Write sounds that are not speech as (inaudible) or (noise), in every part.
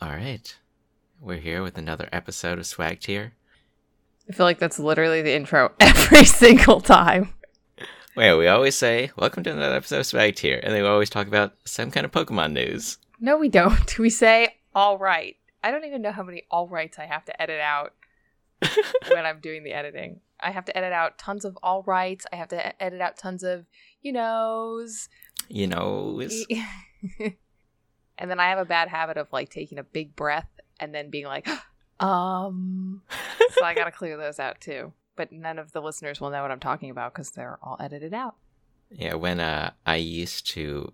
All right. We're here with another episode of Swag Tier. I feel like that's literally the intro (laughs) every single time. Wait, we always say, Welcome to another episode of Swag Tier. And then we always talk about some kind of Pokemon news. No, we don't. (laughs) We say all right. I don't even know how many all rights I have to edit out (laughs) when I'm doing the editing. I have to edit out tons of all rights. I have to edit out tons of you knows. You know, it's- and then I have a bad habit of like taking a big breath and then being like, (gasps) um. (laughs) so I got to clear those out too. But none of the listeners will know what I'm talking about because they're all edited out. yeah, when uh, I used to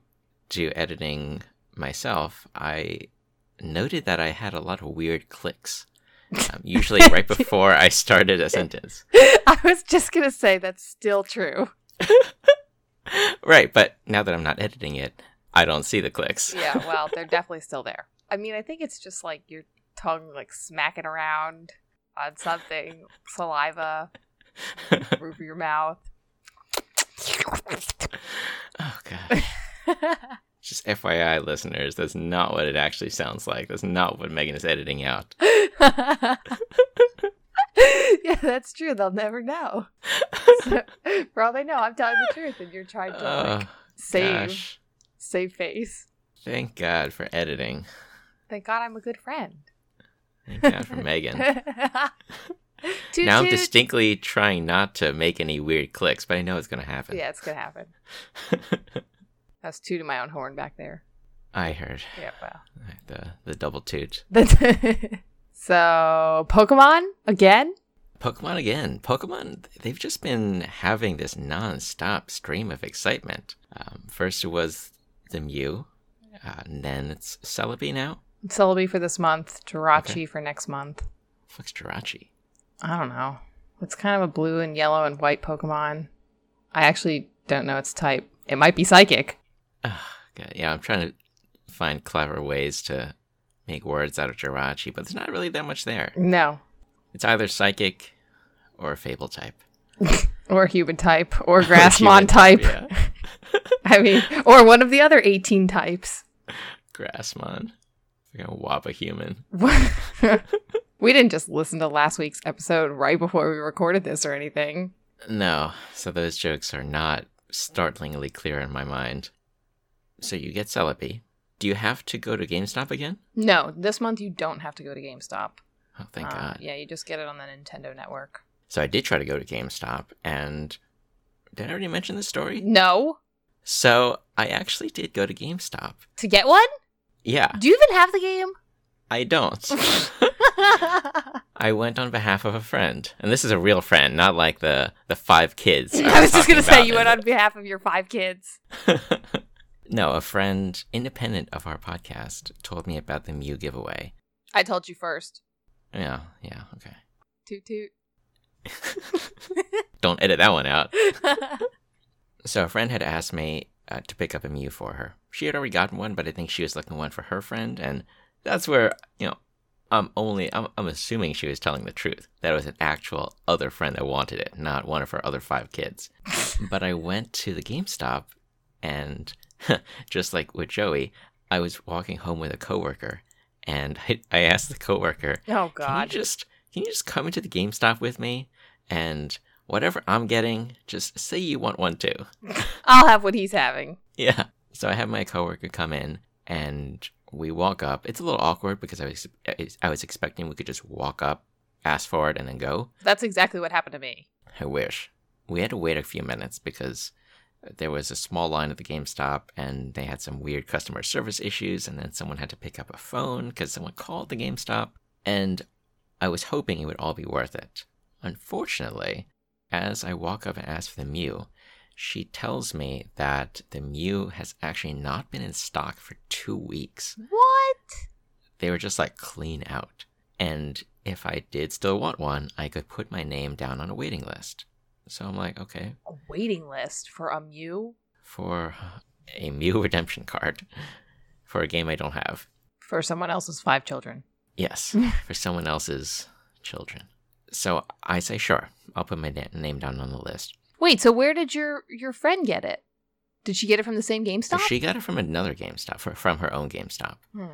do editing myself, I noted that I had a lot of weird clicks. Um, usually right (laughs) before I started a sentence. I was just gonna say that's still true. (laughs) Right, but now that I'm not editing it, I don't see the clicks. Yeah, (laughs) well, they're definitely still there. I mean, I think it's just like your tongue like smacking around on something, saliva, (laughs) roof of your mouth. oh god. (laughs) Just FYI, listeners, that's not what it actually sounds like. That's not what Megan is editing out. yeah, that's true. They'll never know. So, for all they know, I'm telling the truth, and you're trying to like Oh, save gosh. Save face. Thank God for editing. Thank God I'm a good friend. Thank God for Megan. (laughs) Toot now I'm toot. distinctly trying not to make any weird clicks, but I know it's going to happen. Yeah, it's gonna happen. I was tooting my own horn back there. I heard Yeah, well. the the double toot. (laughs) so Pokemon again? Pokemon again. Pokemon, they've just been having this non-stop stream of excitement. Um, first it was the Mew, uh, and then it's Celebi now. Celebi for this month, Jirachi Okay. for next month. Fuck's Jirachi. I don't know. It's kind of a blue and yellow and white Pokemon. I actually don't know its type. It might be psychic. Ugh, God, yeah, I'm trying to find clever ways to make words out of Jirachi, but there's not really that much there. No. It's either psychic or fable type. (laughs) Or human type. Or (laughs) Grassmon type. yeah. (laughs) (laughs) I mean, or one of the other 18 types. Grassmon. Like a Wabba human. (laughs) we didn't just listen to last week's episode right before we recorded this or anything. No, so those jokes are not startlingly clear in my mind. So you get Celebi. Do you have to go to GameStop again? No, this month you don't have to go to GameStop. Oh, thank Uh, God. Yeah, you just get it on the Nintendo Network. So I did try to go to GameStop, and did I already mention this story? No, So I actually did go to GameStop. to get one? Yeah, Do you even have the game? I don't. (laughs) I went on behalf of a friend, and this is a real friend, not like the the five kids. (laughs) I was just gonna say you went on behalf of your five kids. (laughs) no, a friend independent of our podcast told me about the Mew giveaway. I told you first. Yeah, yeah, okay. Toot toot. Don't edit that one out. So a friend had asked me uh, to pick up a Mew for her. She had already gotten one, but I think she was looking one for her friend, and that's where you know I'm only I'm, I'm assuming she was telling the truth. That it was an actual other friend that wanted it, not one of her other five kids. (laughs) but I went to the GameStop, and (laughs) just like with Joey, I was walking home with a coworker, and (laughs) I, I asked the coworker, oh God, can you just can you just come into the GameStop with me and whatever I'm getting, just say you want one too. (laughs) I'll have what he's having. Yeah. So I have my coworker come in and we walk up. It's a little awkward because I was I was expecting we could just walk up, ask for it, and then go. That's exactly what happened to me. I wish. We had to wait a few minutes because there was a small line at the GameStop and they had some weird customer service issues, and then someone had to pick up a phone because someone called the GameStop. And I was hoping it would all be worth it. Unfortunately, as I walk up and ask for the Mew, she tells me that the Mew has actually not been in stock for two weeks. What? They were just like clean out. And if I did still want one, I could put my name down on a waiting list. So I'm like, okay, A waiting list for a Mew? for a Mew redemption card for a game I don't have. For someone else's five children. Yes, (laughs) for someone else's children. So I say, sure, I'll put my na- name down on the list. Wait, so where did your your friend get it? Did she get it from the same GameStop? She got it from another GameStop, fr- from her own GameStop. Hmm.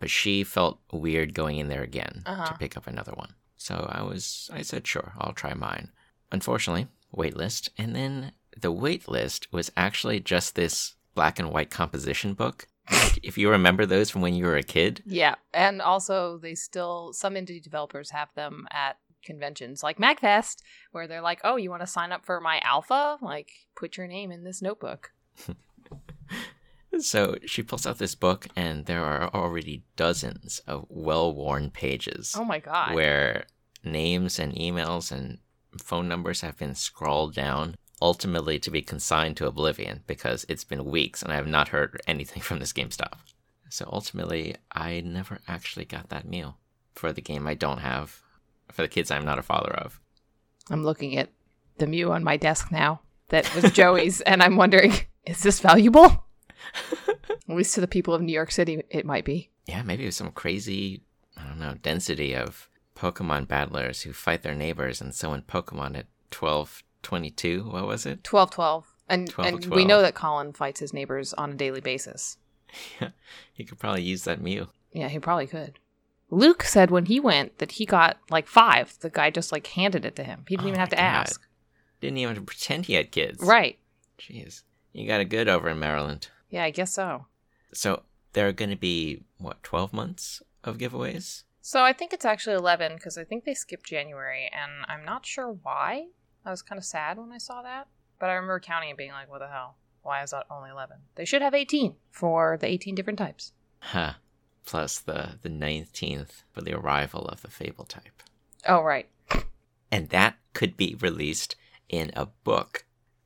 but she felt weird going in there again Uh-huh. to pick up another one. So I was, I said, sure, I'll try mine. Unfortunately, wait list. and then the wait list was actually just this black and white composition book. Like, if you remember those from when you were a kid, Yeah, and also they still some indie developers have them at conventions like MagFest, where they're like, "Oh, you want to sign up for my alpha? Like, put your name in this notebook." (laughs) So she pulls out this book, and there are already dozens of well worn pages Oh my god! where names and emails and phone numbers have been scrawled down, ultimately to be consigned to oblivion because it's been weeks and I have not heard anything from this GameStop. So ultimately, I never actually got that Mew for the game I don't have, for the kids I'm not a father of. I'm looking at the Mew on my desk now that was Joey's, and I'm wondering, is this valuable? (laughs) At least to the people of New York City, it might be. Yeah, maybe it was some crazy, I don't know, density of Pokemon battlers who fight their neighbors and so in Pokemon at 1222, what was it? Twelve, twelve, and 12, and we know that Colin fights his neighbors on a daily basis. (laughs) Yeah, he could probably use that Mew. Yeah, he probably could. Luke said when he went that he got like five. The guy just like handed it to him. He didn't Oh even have to God. ask. Didn't even have to pretend he had kids. Right. Jeez. You got a good over in Maryland. Yeah, I guess so. So there are going to be, what, 12 months of giveaways? So I think it's actually 11 because I think they skipped January and I'm not sure why. I was kind of sad when I saw that. But I remember counting and being like, what the hell? Why is that only 11? They should have 18 for the 18 different types. Huh. Plus the, the 19th for the arrival of the Fable type. Oh, right. And that could be released in a book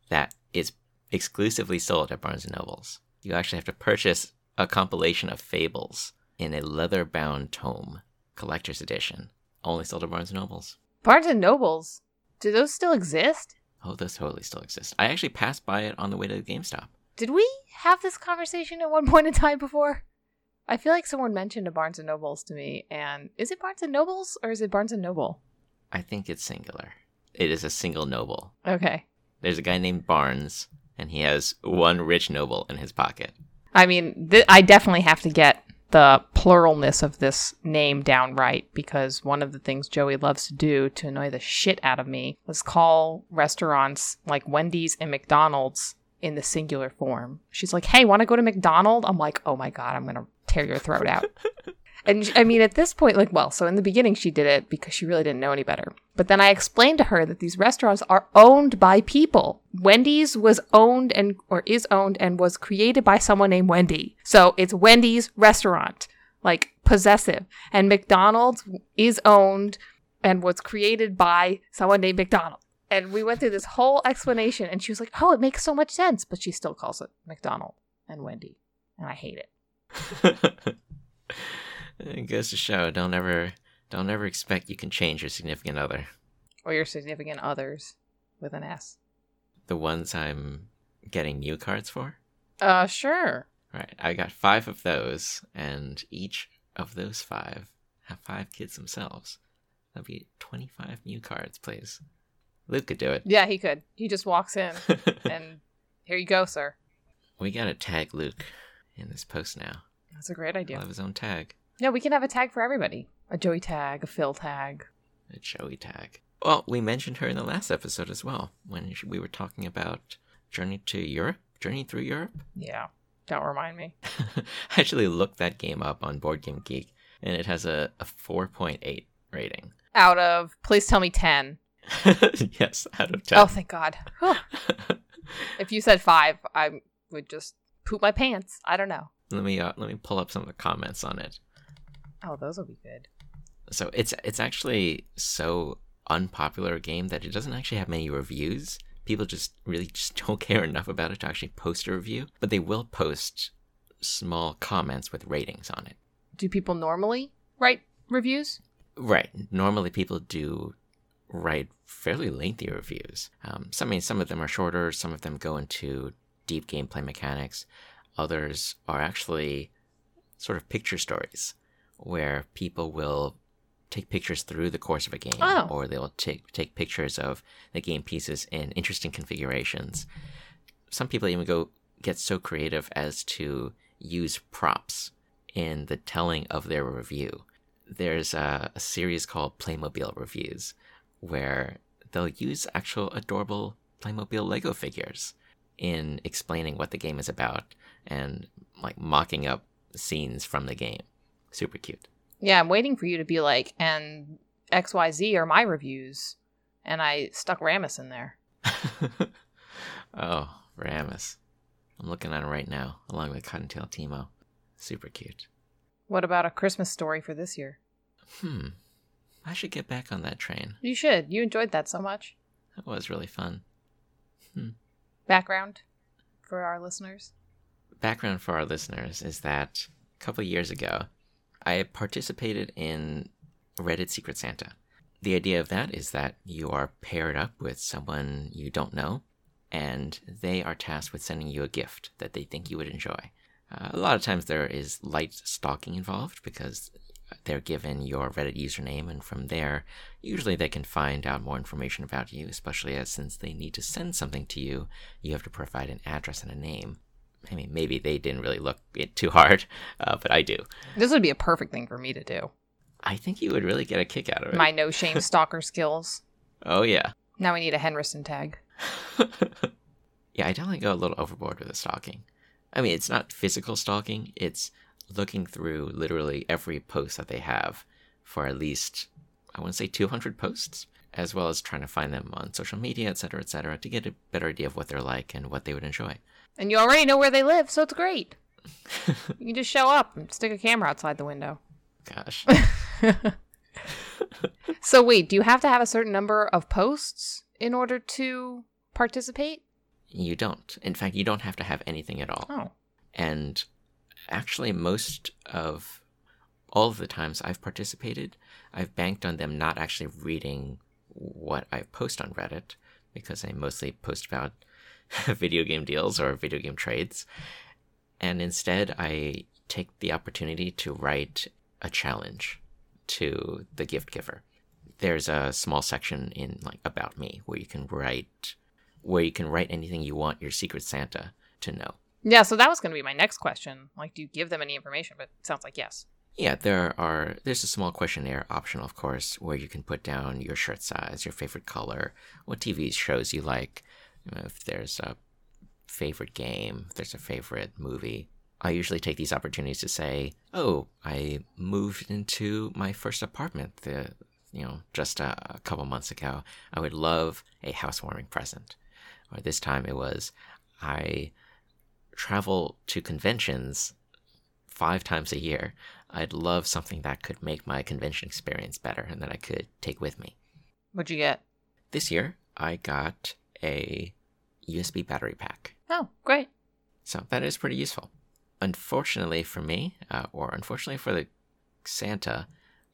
that is exclusively sold at Barnes & Nobles. You actually have to purchase a compilation of fables in a leather-bound tome, collector's edition, only sold at Barnes & Nobles. Barnes and Nobles. Do those still exist? Oh, those totally still exist. I actually passed by it on the way to the GameStop. Did we have this conversation at one point in time before? I feel like someone mentioned a Barnes and Nobles to me, and is it Barnes and Nobles or is it Barnes and Noble? I think it's singular. It is a single noble. Okay. There's a guy named Barnes, and he has one rich noble in his pocket. I mean, th- I definitely have to get the pluralness of this name down right because one of the things Joey loves to do to annoy the shit out of me was call restaurants like Wendy's and McDonald's in the singular form. She's like, "Hey, want to go to McDonald?" I'm like, "Oh my god, I'm gonna tear your throat out." And I mean, at this point, like, well, so in the beginning, she did it because she really didn't know any better. But then I explained to her that these restaurants are owned by people. Wendy's was owned and, or is owned and was created by someone named Wendy. So it's Wendy's restaurant, like possessive. And McDonald's is owned and was created by someone named McDonald. And we went through this whole explanation, and she was like, oh, it makes so much sense. But she still calls it McDonald and Wendy. And I hate it. It goes to show don't ever don't ever expect you can change your significant other. Or your significant others with an S. The ones I'm getting new cards for. Uh, sure. Right, I got five of those, and each of those five have five kids themselves. That'd be twenty-five new cards, please. Luke could do it. Yeah, he could. He just walks in (laughs) and here you go, sir. we gotta tag Luke in this post now. That's a great He'll idea. have his own tag, Yeah, we can have a tag for everybody. A Joey tag, a Phil tag. a Joey tag. Well, we mentioned her in the last episode as well when we were talking about Journey to Europe, Journey through Europe. Yeah. Don't remind me. (laughs) I actually looked that game up on Board Game Geek, and it has a, a 4.8 rating. Out of, please tell me 10. (laughs) yes, out of 10. Oh, thank God. (laughs) If you said five, I would just poop my pants. I don't know. let me uh, let me pull up some of the comments on it. Oh, those will be good. So it's it's actually so unpopular a game that it doesn't actually have many reviews. People just really just (laughs) don't care enough about it to actually post a review, but they will post small comments with ratings on it. Do people normally write reviews? Right. Normally, people do write fairly lengthy reviews. Um, some, I mean, some of them are shorter. Some of them go into deep gameplay mechanics. Others are actually sort of picture stories, where people will take pictures through the course of a game, Oh. or they'll take take pictures of the game pieces in interesting configurations. Some people even go get so creative as to use props in the telling of their review. There's a, a series called Playmobil Reviews where they'll use actual adorable Playmobil Lego figures in explaining what the game is about and like mocking up scenes from the game. Super cute. Yeah, I'm waiting for you to be like, and XYZ are my reviews. And I stuck Rammus in there. (laughs) oh, Rammus. I'm looking at it right now, along with Cottontail Teemo. Super cute. What about a Christmas story for this year? Hmm. I should get back on that train. You should. You enjoyed that so much. That was really fun. Hmm. Background for our listeners? Background for our listeners is that a couple years ago, I participated in Reddit Secret Santa. The idea of that is that you are paired up with someone you don't know, and they are tasked with sending you a gift that they think you would enjoy. Uh, a lot of times there is light stalking involved because they're given your Reddit username, and from there, usually they can find out more information about you, especially as since they need to send something to you, you have to provide an address and a name. I mean, maybe they didn't really look it too hard, (laughs) uh, but I do. This would be a perfect thing for me to do. I think you would really get a kick out of it. My no (laughs) shame stalker skills. Oh, yeah. Now we need a Henderson tag. (laughs) yeah, I definitely go a little overboard with the stalking. I mean, it's not physical stalking, it's looking through literally every post that they have for at least, I want to say 200 posts, as well as trying to find them on social media, etc., etc., to get a better idea of what they're like and what they would enjoy. And you already know where they live, so it's great. (laughs) you can just show up and stick a camera outside the window. Gosh. (laughs) so wait, do you have to have a certain number of posts in order to participate? You don't. In fact, you don't have to have anything at all. Oh. And actually, most of all of the times I've participated, I've banked on them not actually reading what I post on Reddit because I mostly post about (laughs) video game deals or video game trades. And instead, I take the opportunity to write a challenge to the gift giver. There's a small section in like about me where you can write where you can write anything you want your secret Santa to know. Yeah, so that was going to be my next question. Like, do you give them any information? But it sounds like yes. Yeah, there are. There's a small questionnaire, optional, of course, where you can put down your shirt size, your favorite color, what TV shows you like, if there's a favorite game, if there's a favorite movie. I usually take these opportunities to say, "Oh, I moved into my first apartment. The you know just a, a couple months ago. I would love a housewarming present." Or this time it was, I travel to conventions five times a year. I'd love something that could make my convention experience better and that I could take with me. What'd you get? This year, I got a USB battery pack. Oh, great. So that is pretty useful. Unfortunately for me, uh, or unfortunately for the Santa,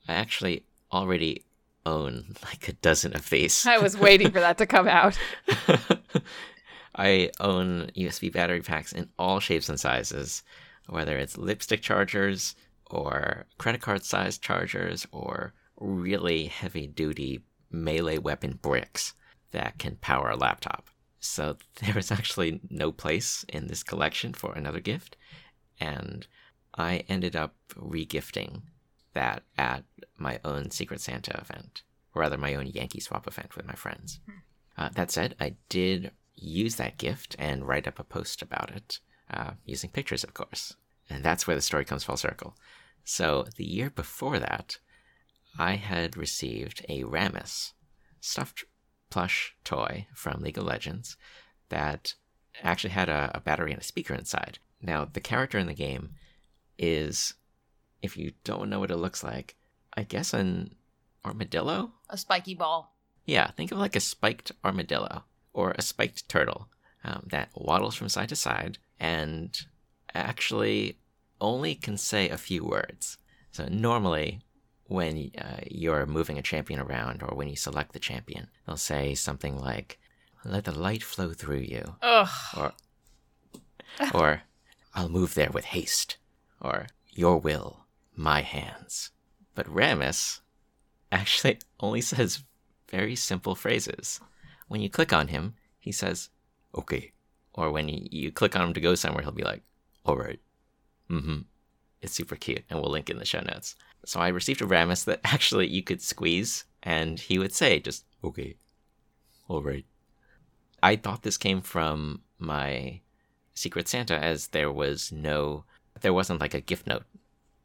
I actually already own like a dozen of these. I was waiting for that to come out. (laughs) I own USB battery packs in all shapes and sizes, whether it's lipstick chargers or credit card sized chargers or really heavy duty melee weapon bricks that can power a laptop. So (laughs) there is actually no place in this collection for another gift, and I ended up regifting that at my own Secret Santa event, or rather my own Yankee Swap event with my friends. Hmm. Uh, that said, I did use that gift and write up a post about it, uh, using pictures, of course. And that's where the story comes full circle. So the year before that, I had received a Rammus stuffed plush toy from League of Legends that actually had a, a battery and a speaker inside. Now, the character in the game is, if you don't know what it looks like, I guess an armadillo? A spiky ball. Yeah, think of like a spiked armadillo or a spiked turtle um, that waddles from side to side and actually only can say a few words. So normally, when uh, you're moving a champion around or when you select the champion, they'll say something like, "Let the light flow through you," Ugh. or or "I'll move there with haste," or "Your will, my hands." But Rammus actually (laughs) only says very simple phrases. When you click on him, he says, okay. Or when you, you click on him to go somewhere, he'll be like, all right. Mm hmm. It's super cute, and we'll link in the show notes. So I received a Rammus that (laughs) actually you could squeeze, and he would say, just, okay, all right. I thought this came from my Secret Santa, as there was no, there wasn't like a gift note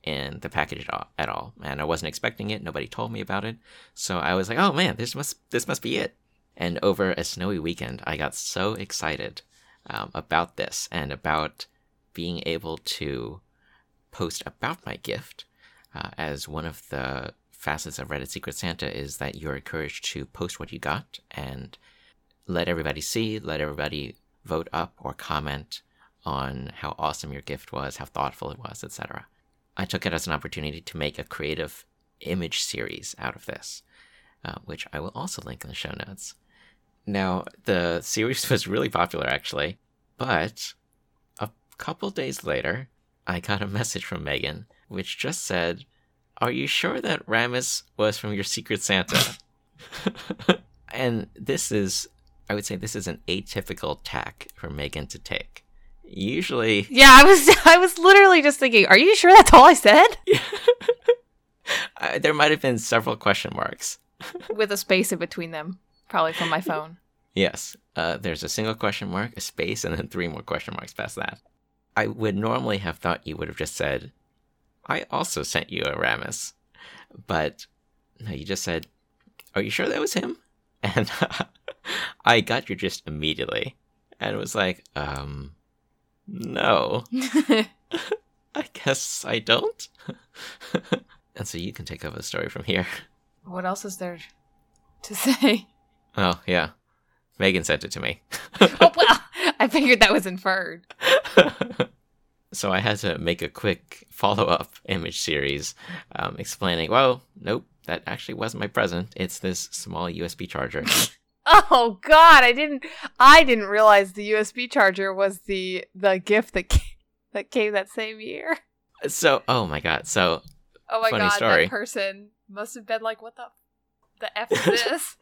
in the package at all, at all, and I wasn't expecting it. Nobody told me about it, so I was like, "Oh man, this must this must be it." And over a snowy weekend, I got so excited um, about this and about being able to post about my gift. Uh, as one of the facets of Reddit Secret Santa is that you're encouraged to post what you got and let everybody see, let everybody vote up or comment on how awesome your gift was, how thoughtful it was, etc. I took it as an opportunity to make a creative image series out of this, uh, which I will also link in the show notes. Now, the series (laughs) was really popular actually, but a couple days later, I got a message from Megan which just said, Are you sure that Rammus was from your Secret Santa? (laughs) and this is, I would say, this is an atypical tack for Megan to take. Usually, Yeah, I was (laughs) I was literally just thinking, are you sure that's all I said? uh, there might have been several question marks. With a space in between them, probably from my phone. Yes, uh, there's a single question mark, a space, and then three more question marks past that. I would normally have thought you would have just said, I also sent you a Rammus. But no, you just said, Are you sure that was him? (laughs) And I got your gist immediately and was like, Um, no, (laughs) (laughs) I guess I don't. and so you can take over the story from here. what else is there to say? Oh, yeah. Megan sent it to me. (laughs) oh well, I figured that was inferred. (laughs) so I had to make a quick follow up image series um, explaining, well, nope, that actually wasn't my present. It's this small USB charger. (laughs) Oh God, I didn't. I didn't realize the USB charger was the the gift that came, that came that same year. so, oh my god. So, Oh my Funny God, story. that person must have been like, "What the, the f is this?"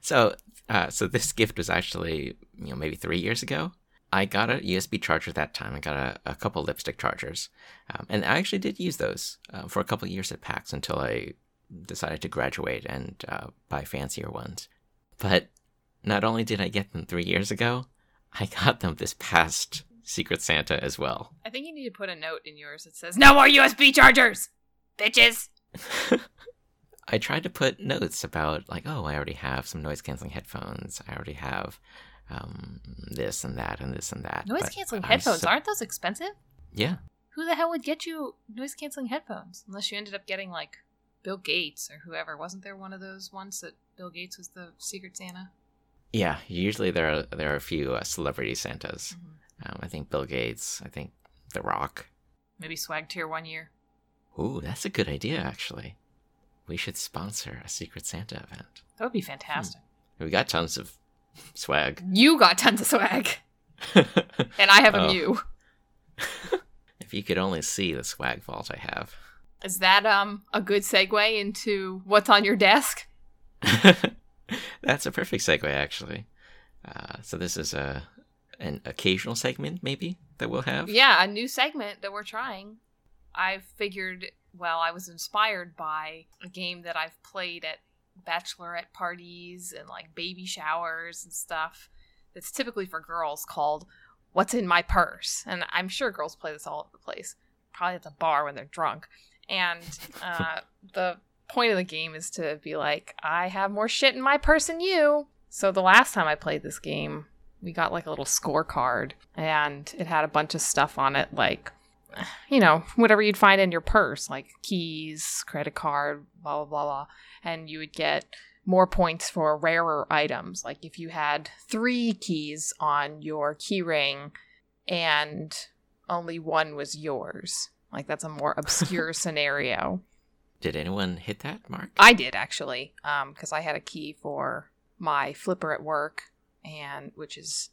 So, uh, so this gift was actually, you know, maybe three years ago. I got a USB charger that time. I got a, a couple lipstick chargers, um, and I actually did use those uh, for a couple years at PAX until I decided to graduate and uh, buy fancier ones. But not only did I get them three years ago, I got them this past Secret Santa as well. I think you need to put a note in yours that says, "No more USB chargers, bitches." (laughs) I tried to put notes about like, oh, I already have some noise canceling headphones. I already have um, this and that and this and that. Noise canceling headphones su- aren't those expensive? Yeah, Who the hell would get you noise canceling headphones? Unless you ended up getting like Bill Gates or whoever. Wasn't there one of those ones that Bill Gates was the Secret Santa? yeah. Usually there are there are a few uh, celebrity Santas. Um, I think Bill Gates. I think The Rock. Maybe Swag Tier one year. Ooh, that's a good idea. Actually, we should sponsor a Secret Santa event. That would be fantastic. We got tons of swag. You got tons of swag, (laughs) and I have a Oh. Mew. (laughs) if you could only see the swag vault I have. Is that um a good segue into what's on your desk? (laughs) That's a perfect segue, actually. Uh, so this is a an occasional segment, maybe that we'll have. Yeah, a new segment that we're trying. I figured, well, I was inspired by a game that I've played at bachelorette parties and like baby showers and stuff that's typically for girls called What's in My Purse. And I'm sure girls play this all over the place, probably at the bar when they're drunk. And (laughs) uh, the point of the game is to be like, I have more shit in my purse than you. So the last time I played this game, we got like a little scorecard and it had a bunch of stuff on it like you know whatever you'd find in your purse like keys credit card blah blah blah blah. And you would get more points for rarer items. Like if you had three keys on your key ring and only one was yours. Like that's a more obscure (laughs) scenario. Did anyone hit that mark? I did actually, um, because I had a key for my flipper at work, and which is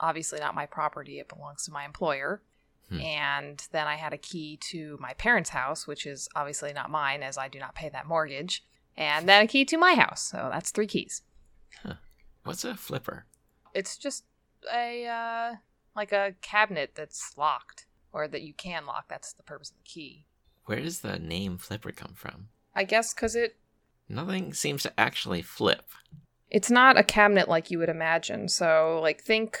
obviously not my property; it belongs to my employer. Hmm. And then I had a key to my parents' house, which is obviously not mine, as I do not pay that mortgage. And then a key to my house, so that's three keys. What's a flipper? It's just a uh, like a cabinet that's locked, or that you can lock. That's the purpose of the key. Where does the name Flipper come from? I guess because it Nothing seems to actually flip. it's not a cabinet like you would imagine. So like think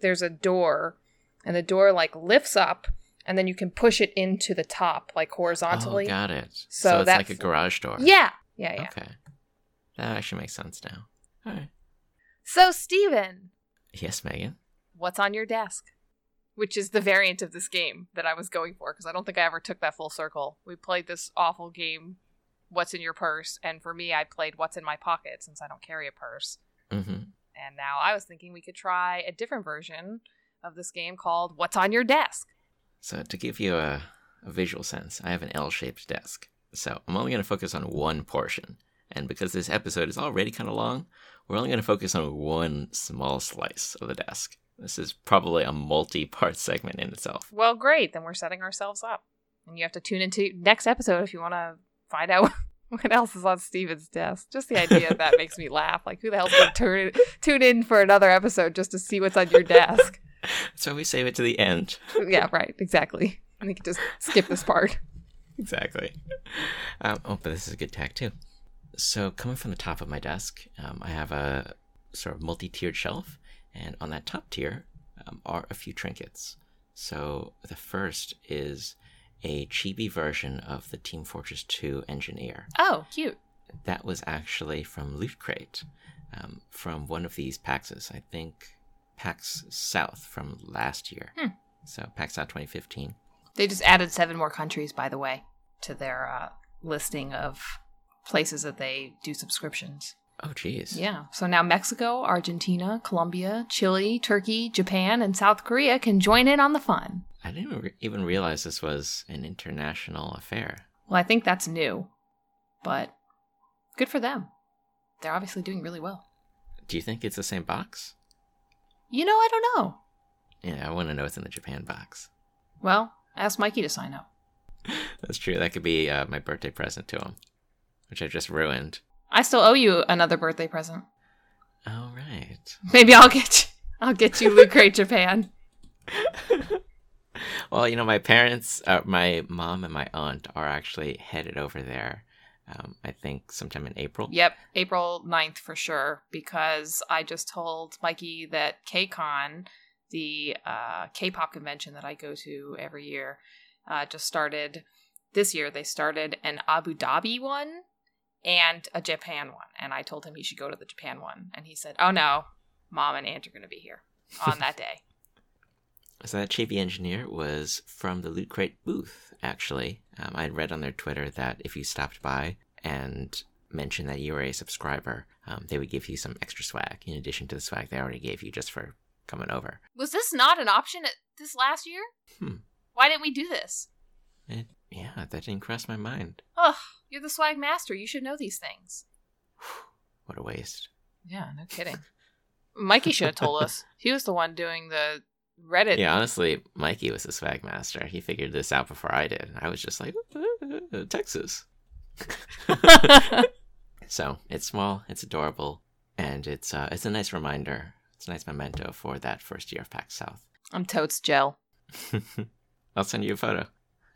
there's a door, and the door like lifts up, and then you can push it into the top like horizontally. Oh, got it. So So, it's like a garage door. yeah, yeah, yeah. Okay. That actually makes sense now. All right. So Steven, Yes, Megan. what's on your desk? Which is the variant of this game that I was going for because I don't think I ever took that full circle. We played this awful game, What's in Your Purse? And for me, I played What's in My Pocket since I don't carry a purse. Mm-hmm. And now I was thinking we could try a different version of this game called What's on Your Desk? So to give you a, a visual sense, I have an L-shaped desk. So I'm only going to focus on one portion. And because this episode is already kind of long, we're only going to focus on one small slice of the desk. This is probably a multi-part (laughs) segment in itself. Well, great. Then we're setting ourselves up. And you have to tune into next episode if you want to find out (laughs) what else is on Steven's desk. Just the idea of that (laughs) makes me laugh. Like, who the hell's going to turn, tune in for another episode just to see what's on your desk? (laughs) So we save it to the end. (laughs) yeah, right. Exactly. And you can just skip this part. (laughs) exactly. Um, oh, but this is a good tag too. So coming from the top of my desk, um, I have a sort of multi-tiered shelf, and on that top tier um, are a few trinkets. So the first is a chibi version of the Team Fortress 2 Engineer. Oh, cute. That was actually from Loot Crate, um, from one of these PAXs. I think PAX South from last year. Hmm. So PAX South 2015. They just added seven more countries, by the way, to their uh, listing of places that they do subscriptions. Oh, geez. Yeah. So now Mexico, Argentina, Colombia, Chile, Turkey, Japan, and South Korea can join in on the fun. I didn't re- even realize this was an international affair. Well, I think that's new, but good for them. They're obviously doing really well. Do you think it's the same box? You know, I don't know. Yeah, I want to know what's in the Japan box. Well, ask Mikey to sign up. (laughs) That's true. That could be uh, my birthday present to him, which I just ruined. I still owe you another birthday present. All right. (laughs) Maybe I'll get you, I'll get you Loot Crate Japan. (laughs) Well, you know, my parents, uh, my mom and my aunt are actually headed over there. Um, I think sometime in April. Yep, April 9th for sure, because I just told Mikey that KCON, the uh, K pop convention that I go to every year, uh, just started this year. They started an Abu Dhabi one and a Japan one. And I told him he should go to the Japan one. And he said, Oh no, mom and aunt are going to be here on that (laughs) day. So that chibi engineer was from the Loot Crate booth, actually. Um, I had read on their Twitter that if you stopped by and mentioned that you were a subscriber, um, they would give you some extra swag in addition to the swag they already gave you just for coming over. Was this not an option at this last year? Hmm. Why didn't we do this? It, yeah, that didn't cross my mind. Ugh, you're the swag master. You should know these things. What a waste. Yeah, no kidding. Mikey should have told us. He was the one doing the Reddit. Yeah, honestly, Mikey was the swag master. He figured this out before I did. I was just like, "Uh, Texas. (laughs) (laughs) so it's small, it's adorable, and it's uh, it's a nice reminder. It's a nice memento for that first year of PAX South. I'm totes gel. (laughs) I'll send you a photo.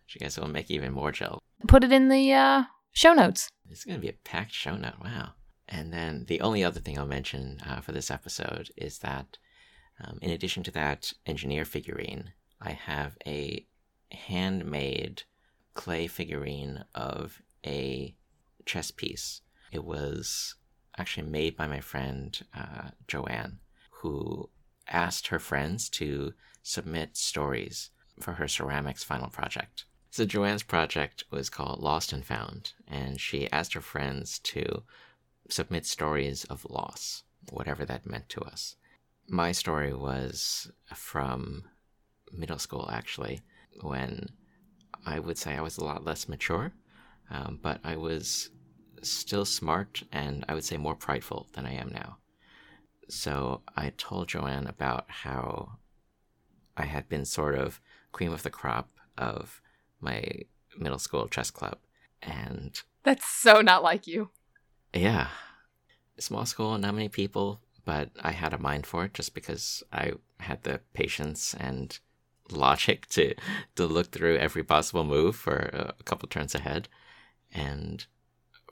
You guys will make even more gel. Put it in the uh, show notes. It's going to be a packed show note. Wow. And then the only other thing I'll mention uh, for this episode is that, um, in addition to that engineer figurine, I have a handmade clay figurine of a chess piece. It was actually made by my friend uh, Joanne, who asked her friends to submit stories for her ceramics final project. So Joanne's project was called Lost and Found, and she asked her friends to submit stories of loss, whatever that meant to us. My story was from middle school, actually, when I would say I was a lot less mature, um, but I was still smart and I would say more prideful than I am now. So I told Joanne about how I had been sort of cream of the crop of my middle school chess club. And That's so not like you. yeah, small school, not many people, but I had a mind for it just because I had the patience and logic to to look through every possible move for a couple turns ahead, and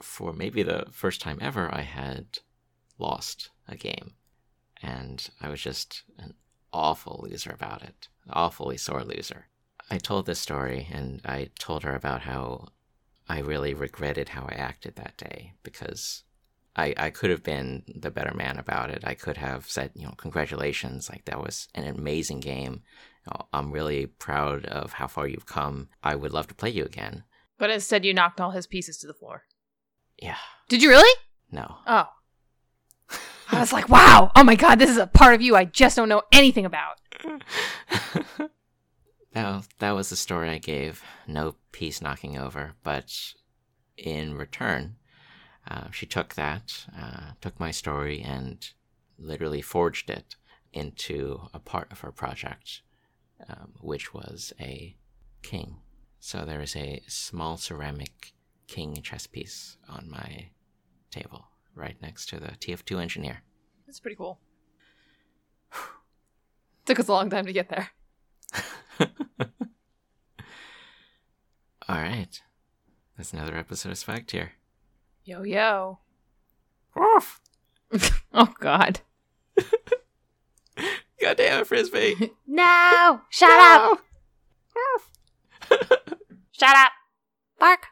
for maybe the first time ever, I had lost a game, and I was just an awful loser about it, awfully sore loser. I told this story, and I told her about how I really regretted how I acted that day because I, I could have been the better man about it. I could have said, you know, congratulations, like that was an amazing game. I'm really proud of how far you've come. I would love to play you again. But instead, you knocked all his pieces to the floor. Yeah. Did you really? No. Oh. I was like, wow, oh my god, this is a part of you I just don't know anything about. (laughs) that, that was the story I gave. No piece knocking over. But in return, uh, she took that, uh, took my story, and literally forged it into a part of her project, um, which was a king. So there is a small ceramic king chess piece on my table right next to the TF2 engineer. That's pretty cool. (sighs) Took us a long time to get there. (laughs) All right. That's another episode of Spike Tier. Yo yo. Oof. (laughs) oh god. God damn it, Frisbee. no! Shut up! (laughs) Shut up! Bark!